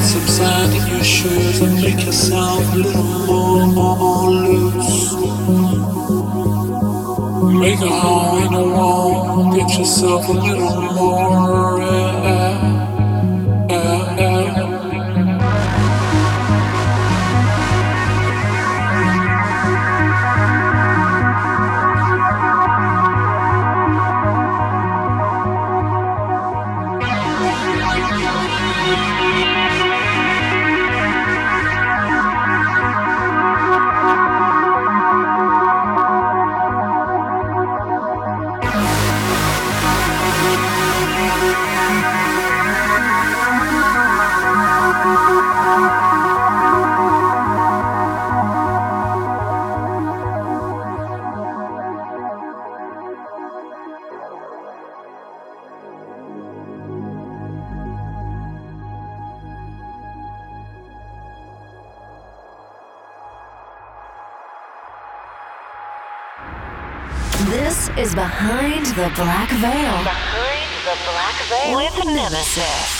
Let's subside in your shoes and make yourself a little more, more, more loose. Make a hole in the wall, get yourself a little more. the Black Veil. Behind the Black Veil with Nemesis.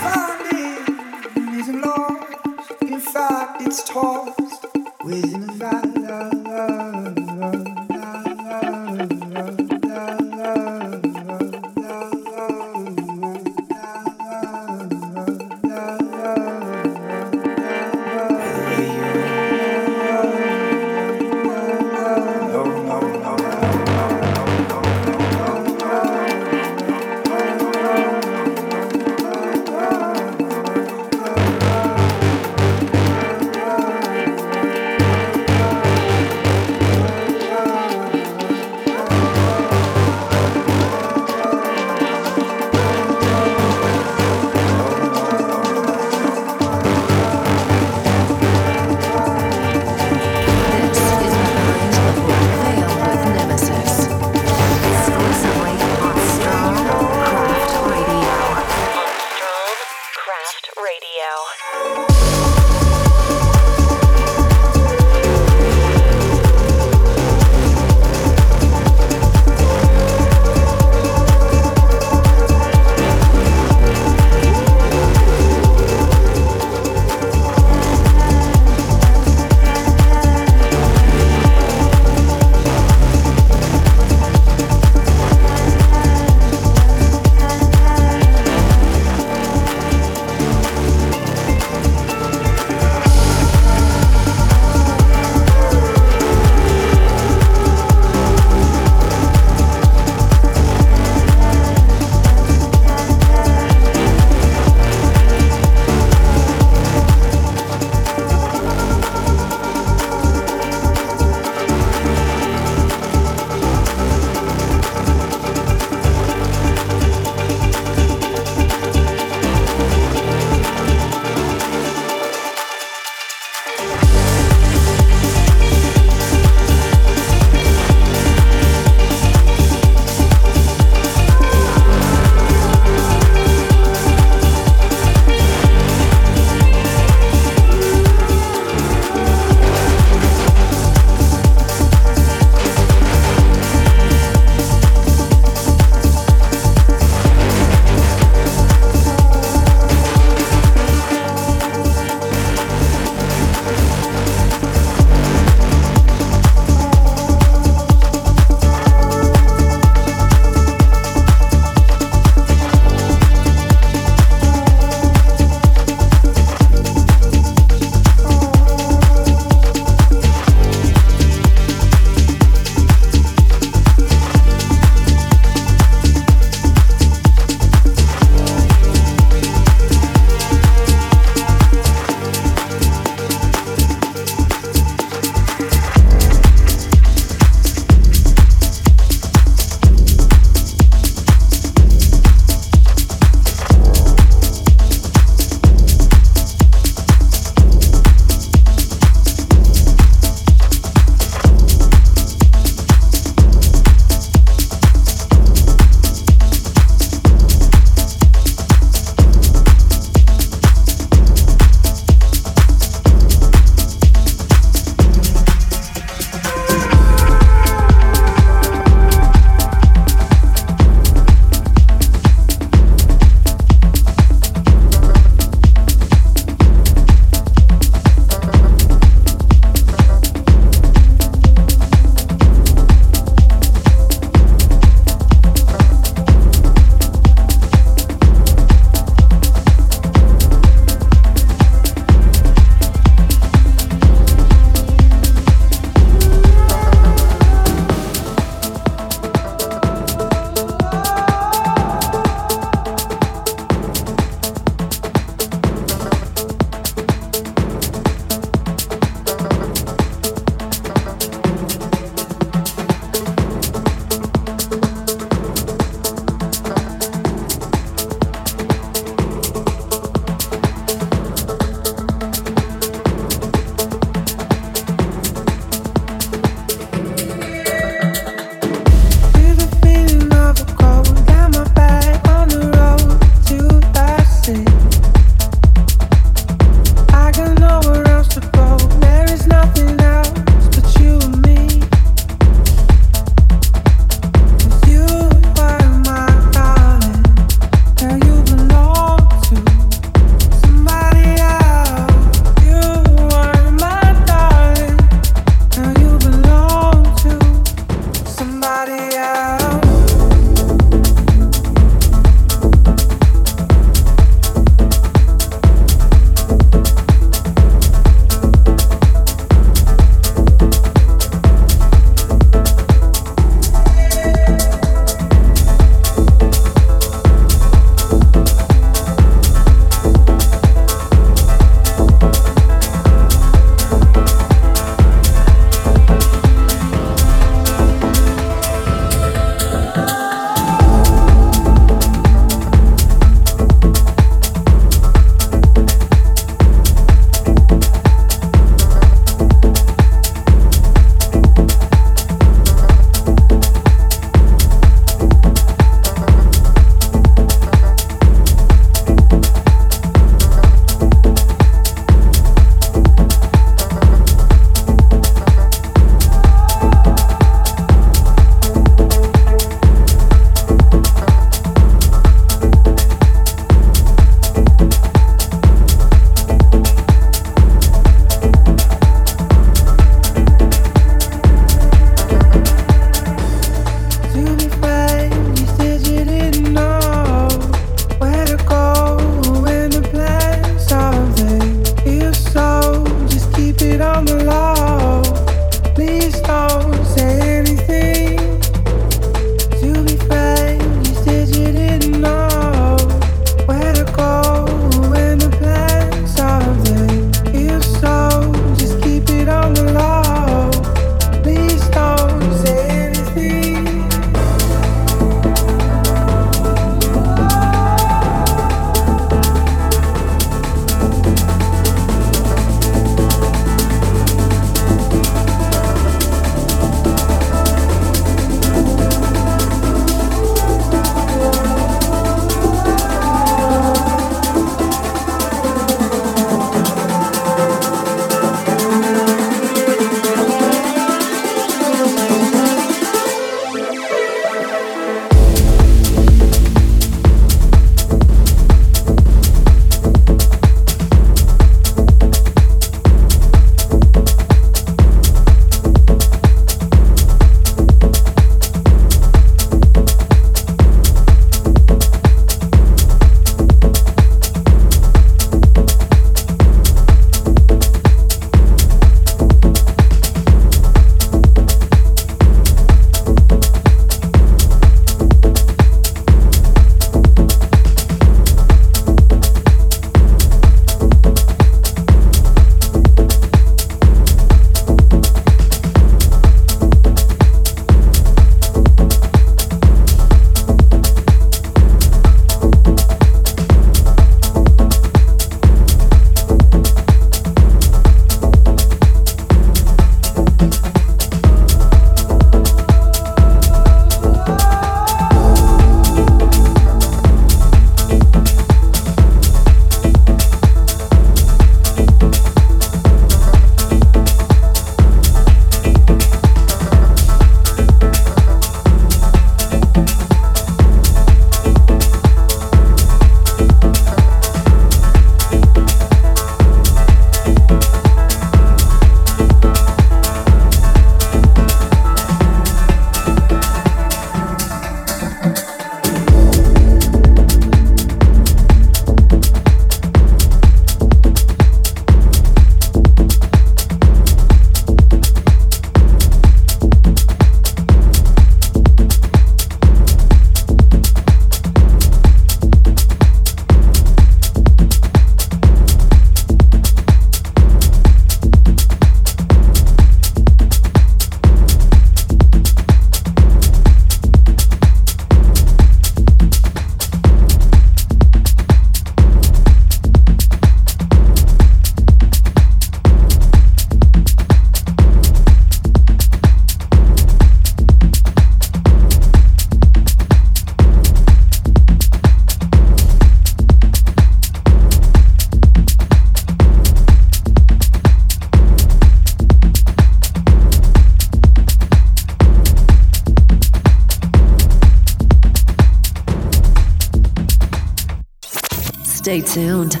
Stay tuned.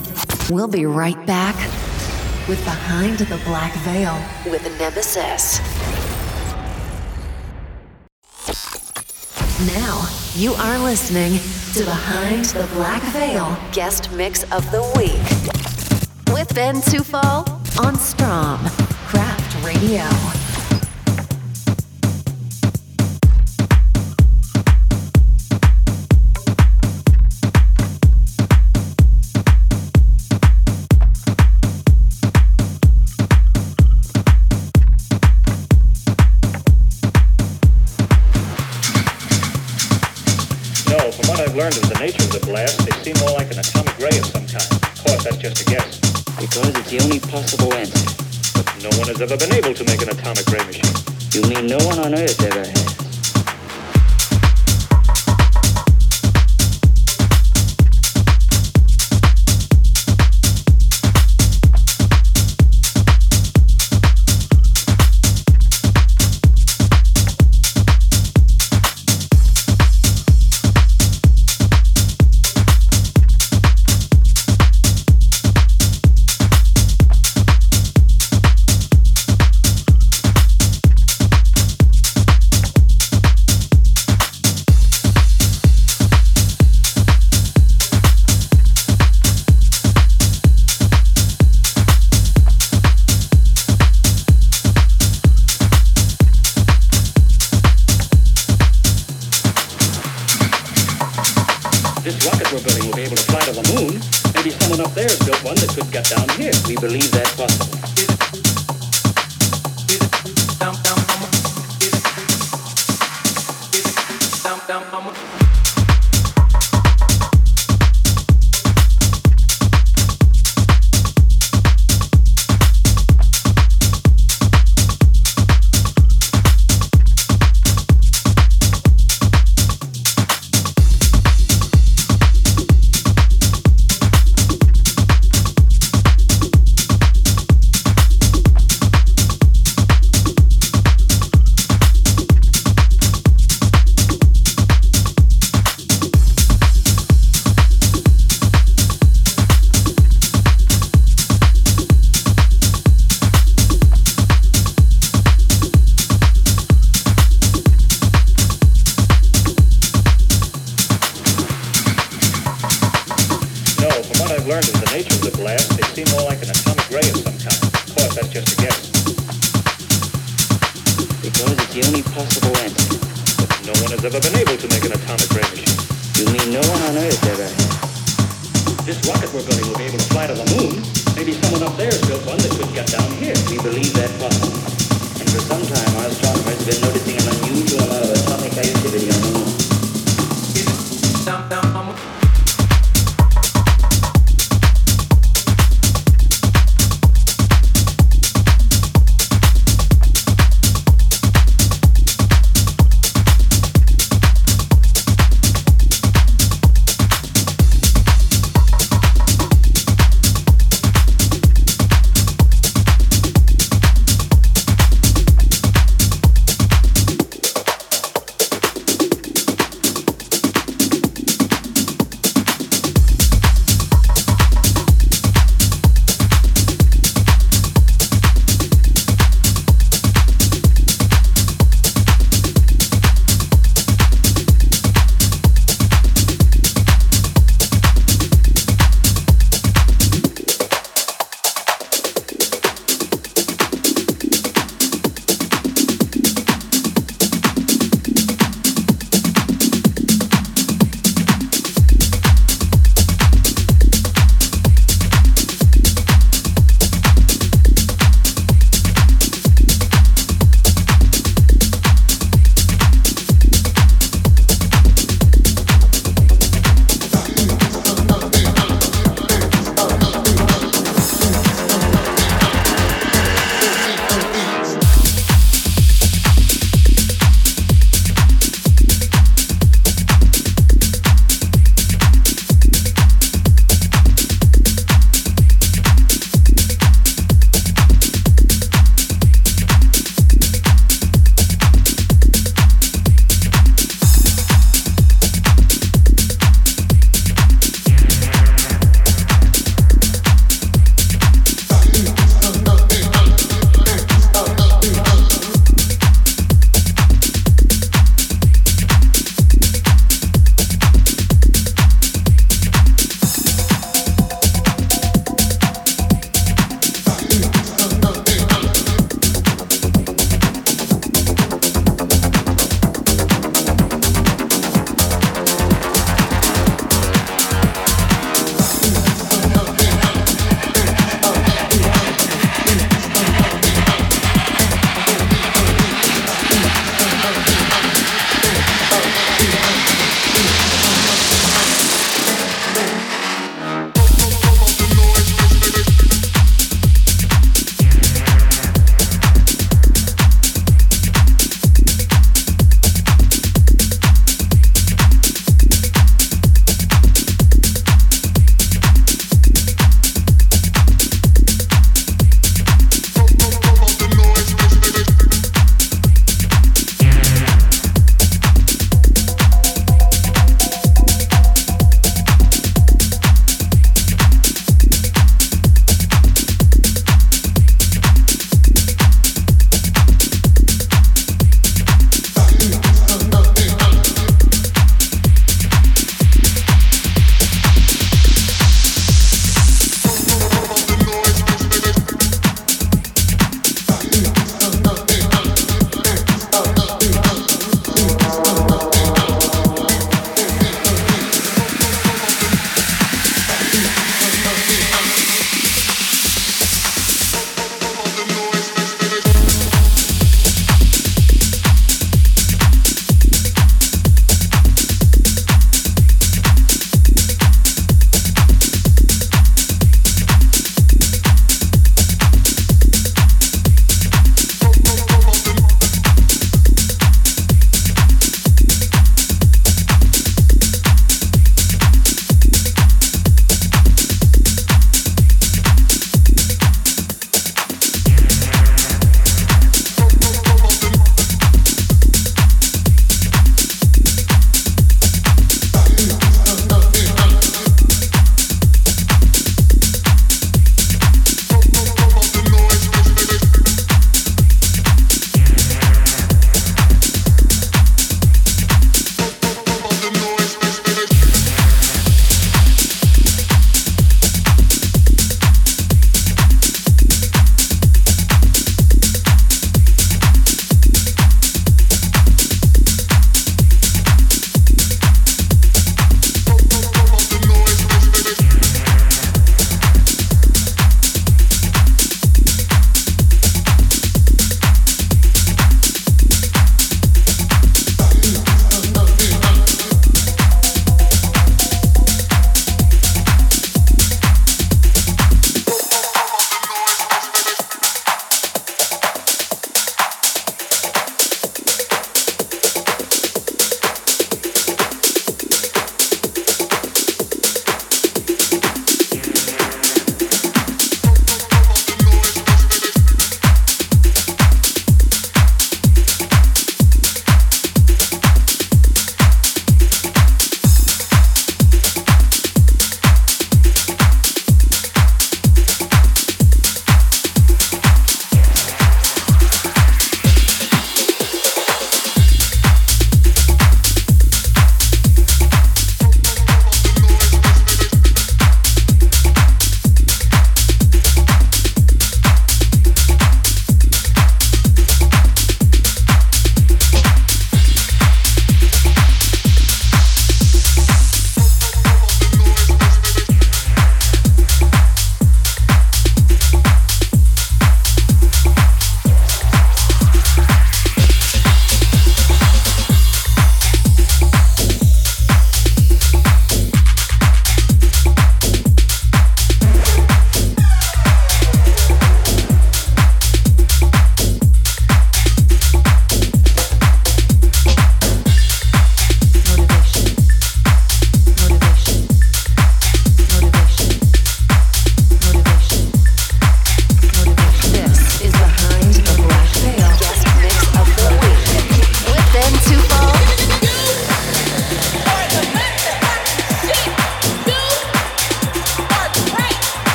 We'll be right back with Behind the Black Veil with Nemesis. Now, you are listening to Behind the Black Veil Guest Mix of the Week with Ben Tufal on Strom Craft Radio.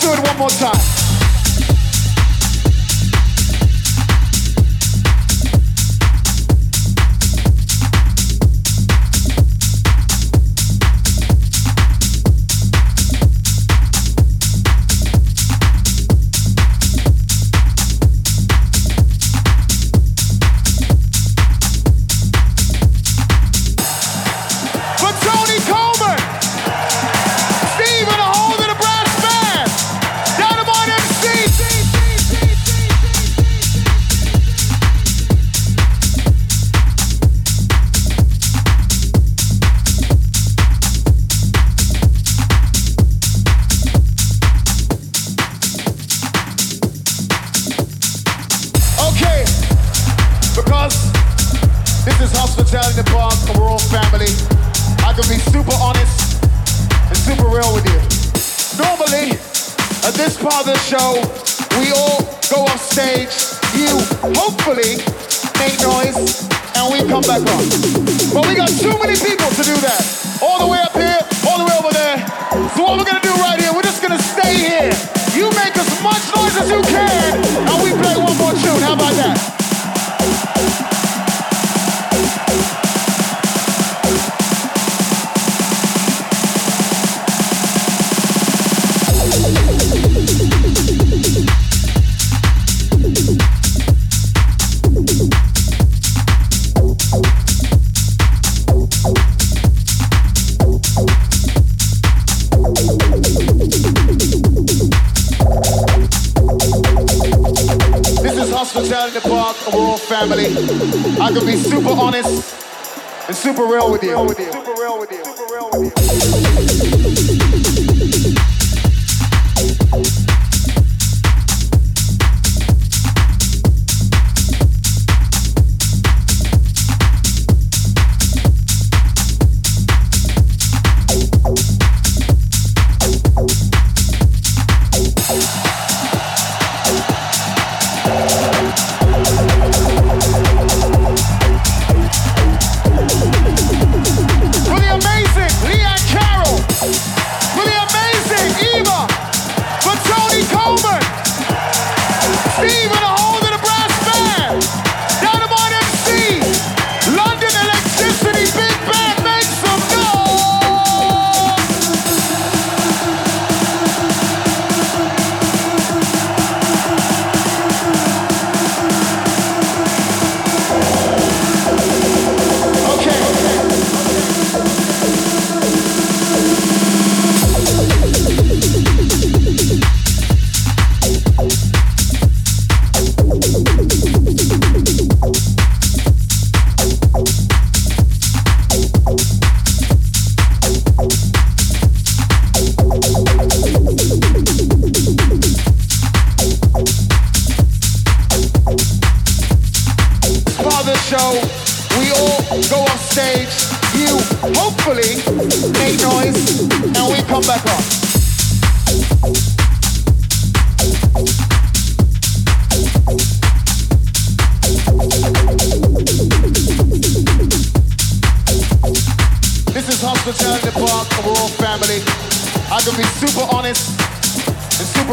do it one more time.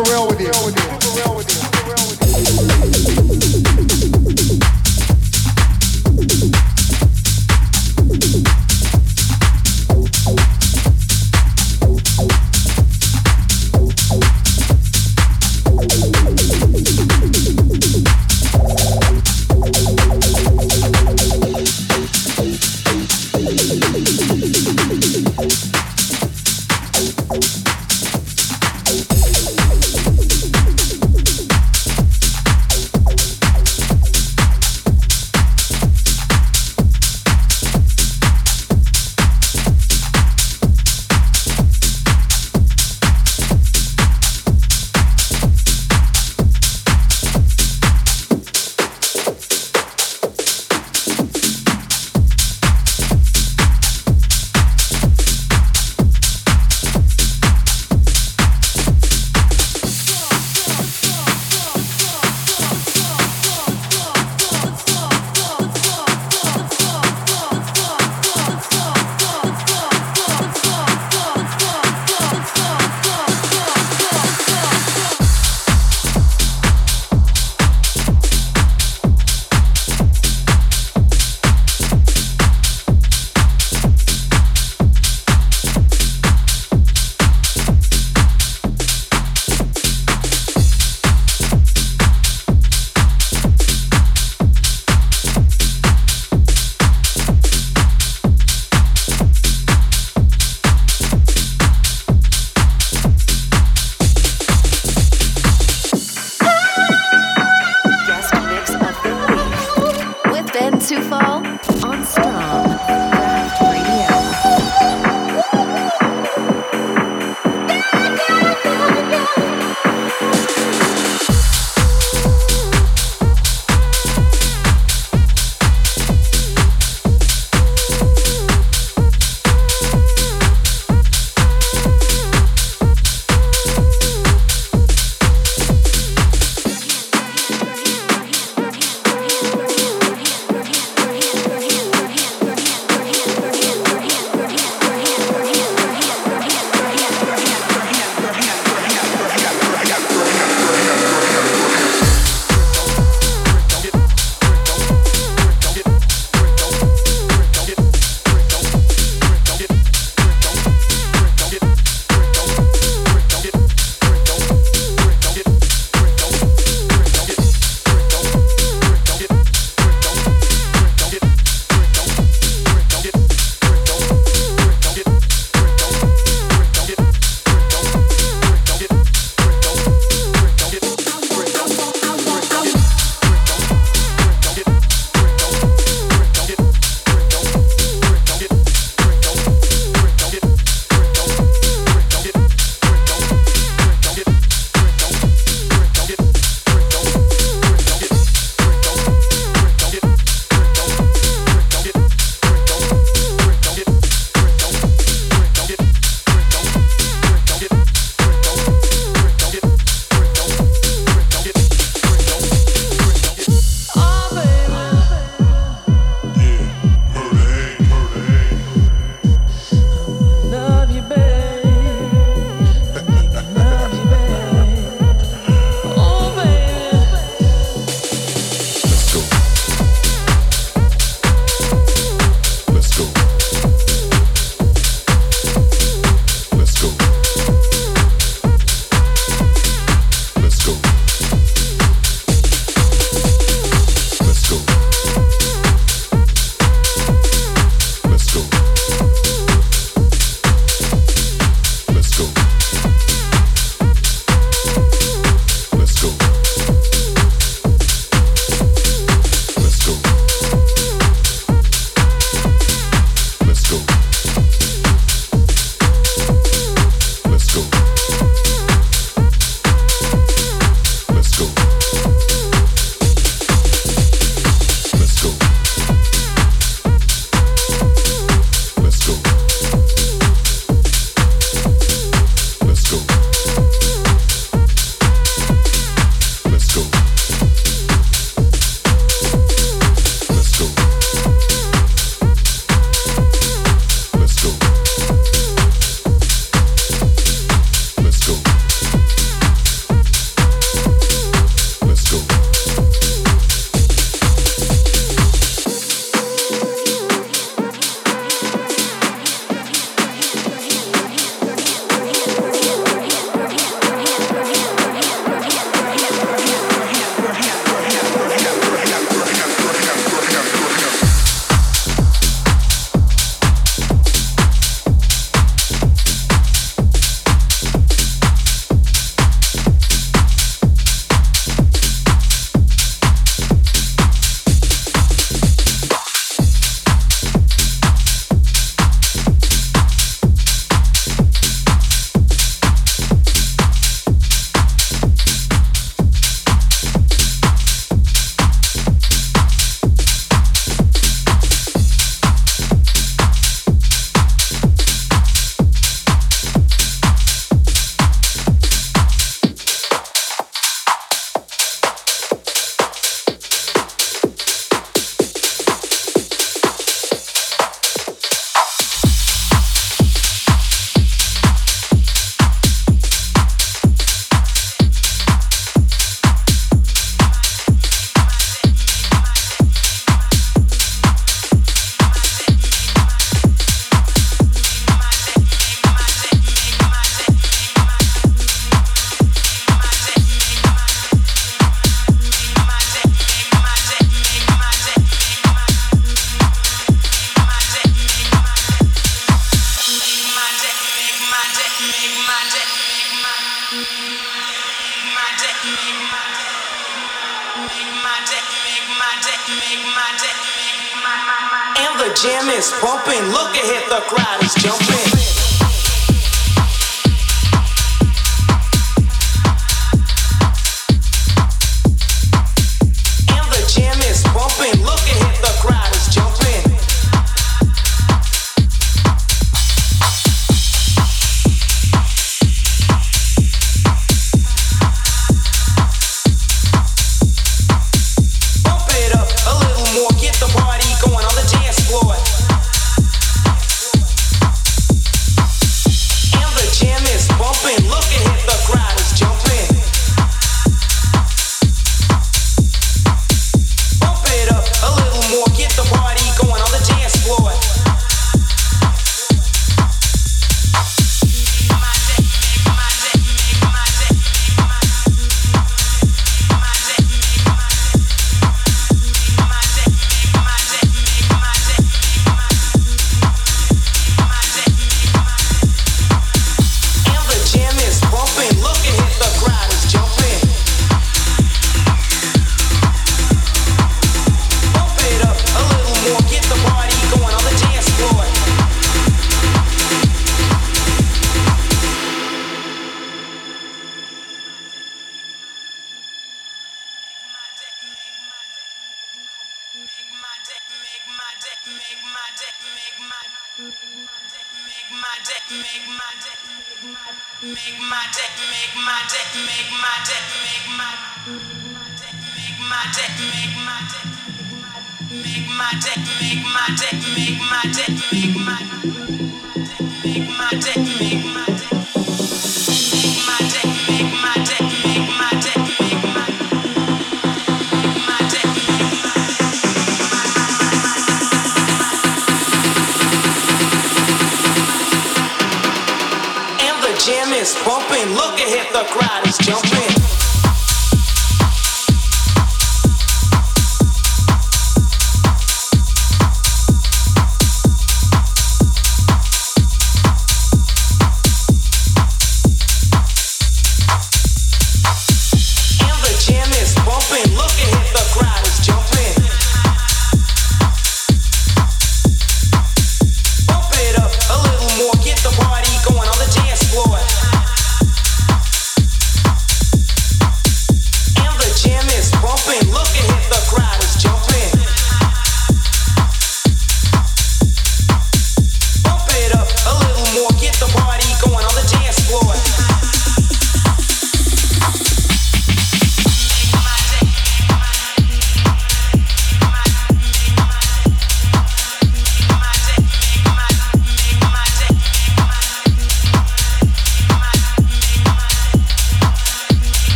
real with you.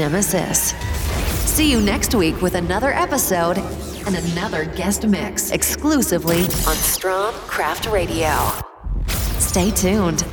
Nemesis. See you next week with another episode and another guest mix exclusively on Strong Craft Radio. Stay tuned.